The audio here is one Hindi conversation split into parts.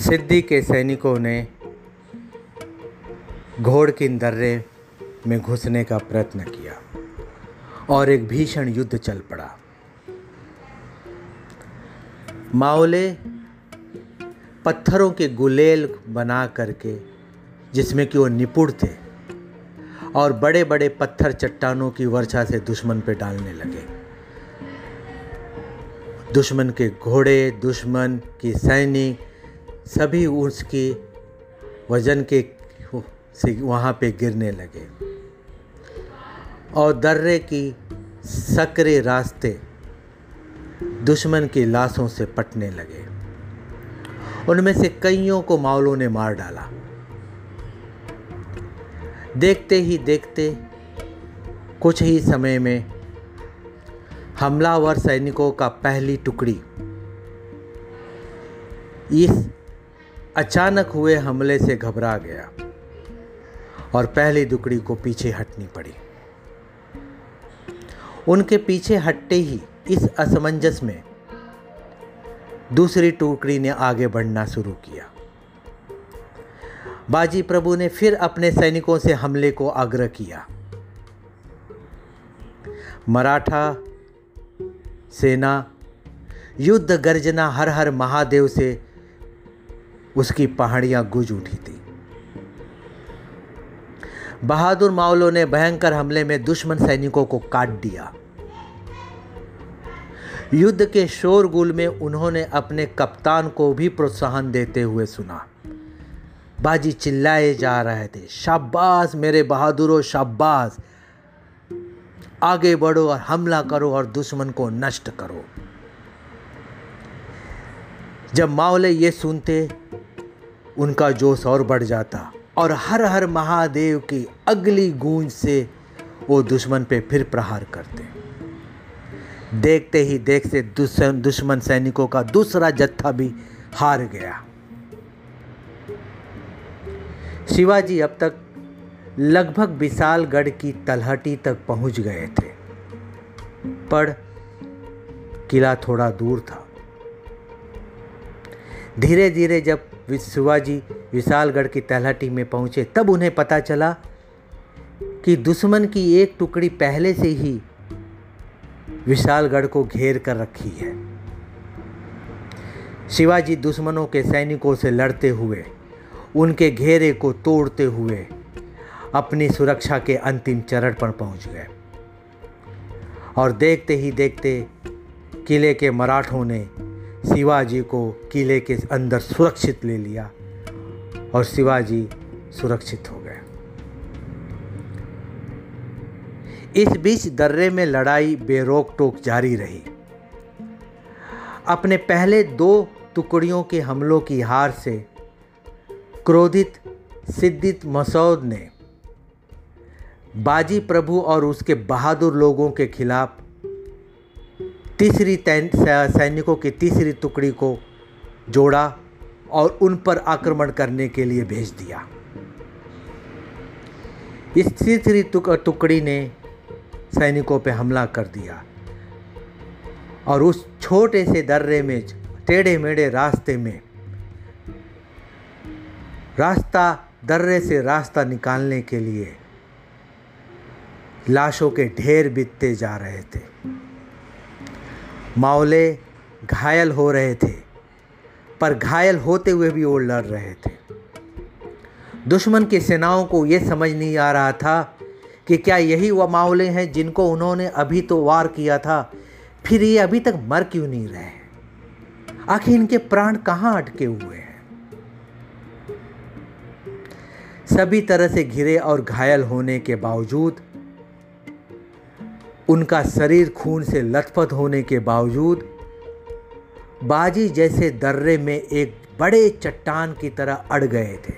सिद्धि के सैनिकों ने घोड़किन दर्रे में घुसने का प्रयत्न किया और एक भीषण युद्ध चल पड़ा। माओले पत्थरों के गुलेल बना करके, जिसमें कि वो निपुण थे, और बड़े बड़े पत्थर चट्टानों की वर्षा से दुश्मन पे डालने लगे। दुश्मन के घोड़े, दुश्मन की सैनिक सभी उसके वज़न के से वहाँ पे गिरने लगे। और दर्रे की सकरे रास्ते दुश्मन की लाशों से पटने लगे। उनमें से कईयों को मावलों ने मार डाला। देखते ही देखते कुछ ही समय में हमलावर सैनिकों का पहली टुकड़ी इस अचानक हुए हमले से घबरा गया और पहली दुकड़ी को पीछे हटनी पड़ी। उनके पीछे हटते ही इस असमंजस में दूसरी टुकड़ी ने आगे बढ़ना शुरू किया। बाजी प्रभु ने फिर अपने सैनिकों से हमले को आग्रह किया। मराठा, सेना, युद्ध गर्जना हर हर महादेव से उसकी पहाड़ियाँ गुज उठी थी। बहादुर मावलों ने भयंकर हमले में दुश्मन सैनिकों को काट दिया। युद्ध के शोरगुल में उन्होंने अपने कप्तान को भी प्रोत्साहन देते हुए सुना। बाजी चिल्लाए जा रहे थे, शाबाश मेरे बहादुरों, शाबाश। आगे बढ़ो और हमला करो और दुश्मन को नष्ट करो। जब मावले ये सुनते उनका जोश और बढ़ जाता और हर हर महादेव की अगली गूंज से वो दुश्मन पे फिर प्रहार करते। देखते ही देखते दुश्मन सैनिकों का दूसरा जत्था भी हार गया। शिवाजी अब तक लगभग विशालगढ़ की तलहटी तक पहुँच गए थे, पर किला थोड़ा दूर था। धीरे धीरे जब शिवाजी विशालगढ़ की तलहटी में पहुँचे, तब उन्हें पता चला कि दुश्मन की एक टुकड़ी पहले से ही विशालगढ़ को घेर कर रखी है। शिवाजी दुश्मनों के सैनिकों से लड़ते हुए, उनके घेरे को तोड़ते हुए अपनी सुरक्षा के अंतिम चरण पर पहुँच गए और देखते ही देखते किले के मराठों ने शिवाजी को किले के अंदर सुरक्षित ले लिया और शिवाजी सुरक्षित हो गए। इस बीच दर्रे में लड़ाई बेरोक टोक जारी रही। अपने पहले दो टुकड़ियों के हमलों की हार से क्रोधित सिद्धित मसौद ने बाजी प्रभु और उसके बहादुर लोगों के खिलाफ तीसरी सैनिकों की तीसरी टुकड़ी को जोड़ा और उन पर आक्रमण करने के लिए भेज दिया। इस तीसरी टुकड़ी ने सैनिकों पर हमला कर दिया और उस छोटे से दर्रे में, टेढ़े मेढ़े रास्ते में, रास्ता दर्रे से रास्ता निकालने के लिए लाशों के ढेर बीतते जा रहे थे। मावले घायल हो रहे थे, पर घायल होते हुए भी वो लड़ रहे थे। दुश्मन की सेनाओं को ये समझ नहीं आ रहा था कि क्या यही वह मावले हैं जिनको उन्होंने अभी तो वार किया था, फिर ये अभी तक मर क्यों नहीं रहे आखिर इनके प्राण कहाँ अटके हुए हैं? सभी तरह से घिरे और घायल होने के बावजूद उनका शरीर खून से लथपथ होने के बावजूद, बाजी जैसे दर्रे में एक बड़े चट्टान की तरह अड़ गए थे।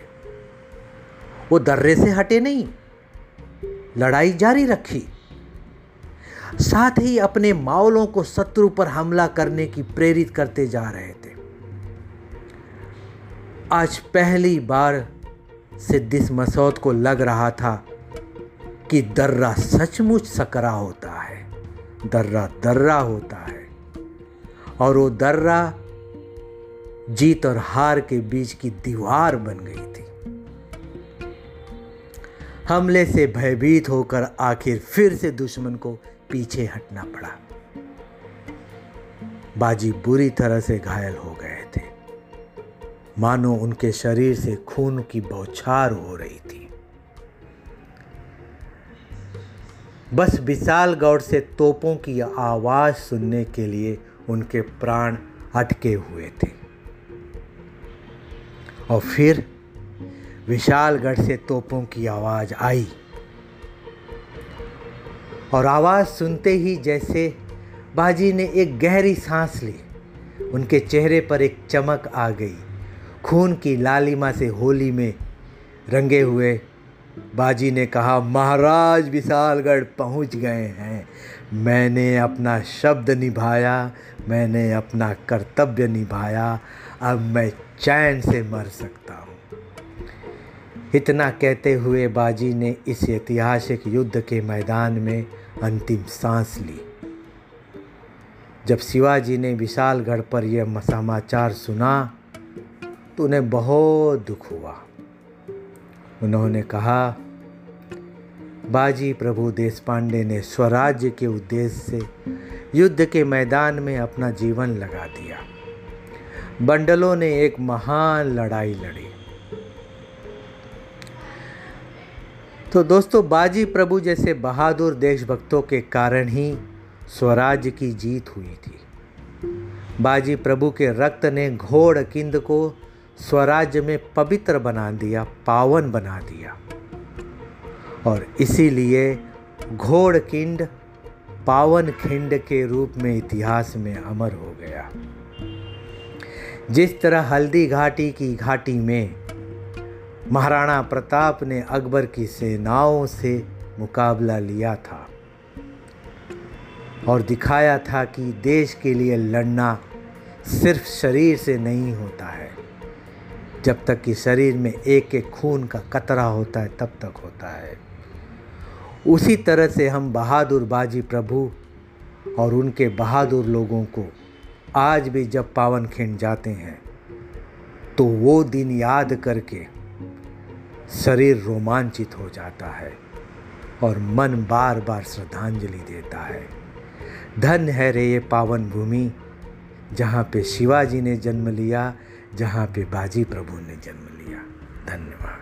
वो दर्रे से हटे नहीं, लड़ाई जारी रखी। साथ ही अपने मावलों को शत्रु पर हमला करने की प्रेरित करते जा रहे थे। आज पहली बार सिद्धिस मसौद को लग रहा था कि दर्रा सचमुच सकरा होता है, दर्रा दर्रा होता है। और वो दर्रा जीत और हार के बीच की दीवार बन गई थी। हमले से भयभीत होकर आखिर फिर से दुश्मन को पीछे हटना पड़ा। बाजी बुरी तरह से घायल हो गए थे। मानो उनके शरीर से खून की बौछार हो रही थी। बस विशाल गौड़ से तोपों की आवाज़ सुनने के लिए उनके प्राण अटके हुए थे। और फिर विशालगढ़ से तोपों की आवाज़ आई। और आवाज़ सुनते ही जैसे बाजी ने एक गहरी सांस ली, उनके चेहरे पर एक चमक आ गई। खून की लालिमा से होली में रंगे हुए बाजी ने कहा, महाराज विशालगढ़ पहुँच गए हैं। मैंने अपना शब्द निभाया, मैंने अपना कर्तव्य निभाया, अब मैं चैन से मर सकता हूँ। इतना कहते हुए बाजी ने इस ऐतिहासिक युद्ध के मैदान में अंतिम सांस ली। जब शिवाजी ने विशालगढ़ पर यह समाचार सुना तो उन्हें बहुत दुख हुआ। उन्होंने कहा, बाजी प्रभु देश पांडे ने स्वराज्य के उद्देश्य से युद्ध के मैदान में अपना जीवन लगा दिया। बंडलों ने एक महान लड़ाई लड़ी। तो दोस्तों, बाजी प्रभु जैसे बहादुर देशभक्तों के कारण ही स्वराज्य की जीत हुई थी। बाजी प्रभु के रक्त ने घोड़ किंद को स्वराज्य में पवित्र बना दिया, पावन बना दिया। और इसीलिए घोड़ किंड पावन खिंड के रूप में इतिहास में अमर हो गया। जिस तरह हल्दी घाटी की घाटी में महाराणा प्रताप ने अकबर की सेनाओं से मुकाबला लिया था और दिखाया था कि देश के लिए लड़ना सिर्फ़ शरीर से नहीं होता है जब तक कि शरीर में एक एक खून का कतरा होता है, तब तक होता है। उसी तरह से हम बहादुर बाजी प्रभु और उनके बहादुर लोगों को आज भी जब पावन खिंड जाते हैं तो वो दिन याद करके शरीर रोमांचित हो जाता है और मन बार बार श्रद्धांजलि देता है। धन है रे ये पावन भूमि, जहाँ पे शिवाजी ने जन्म लिया जहाँ पे बाजी प्रभु ने जन्म लिया। धन्यवाद।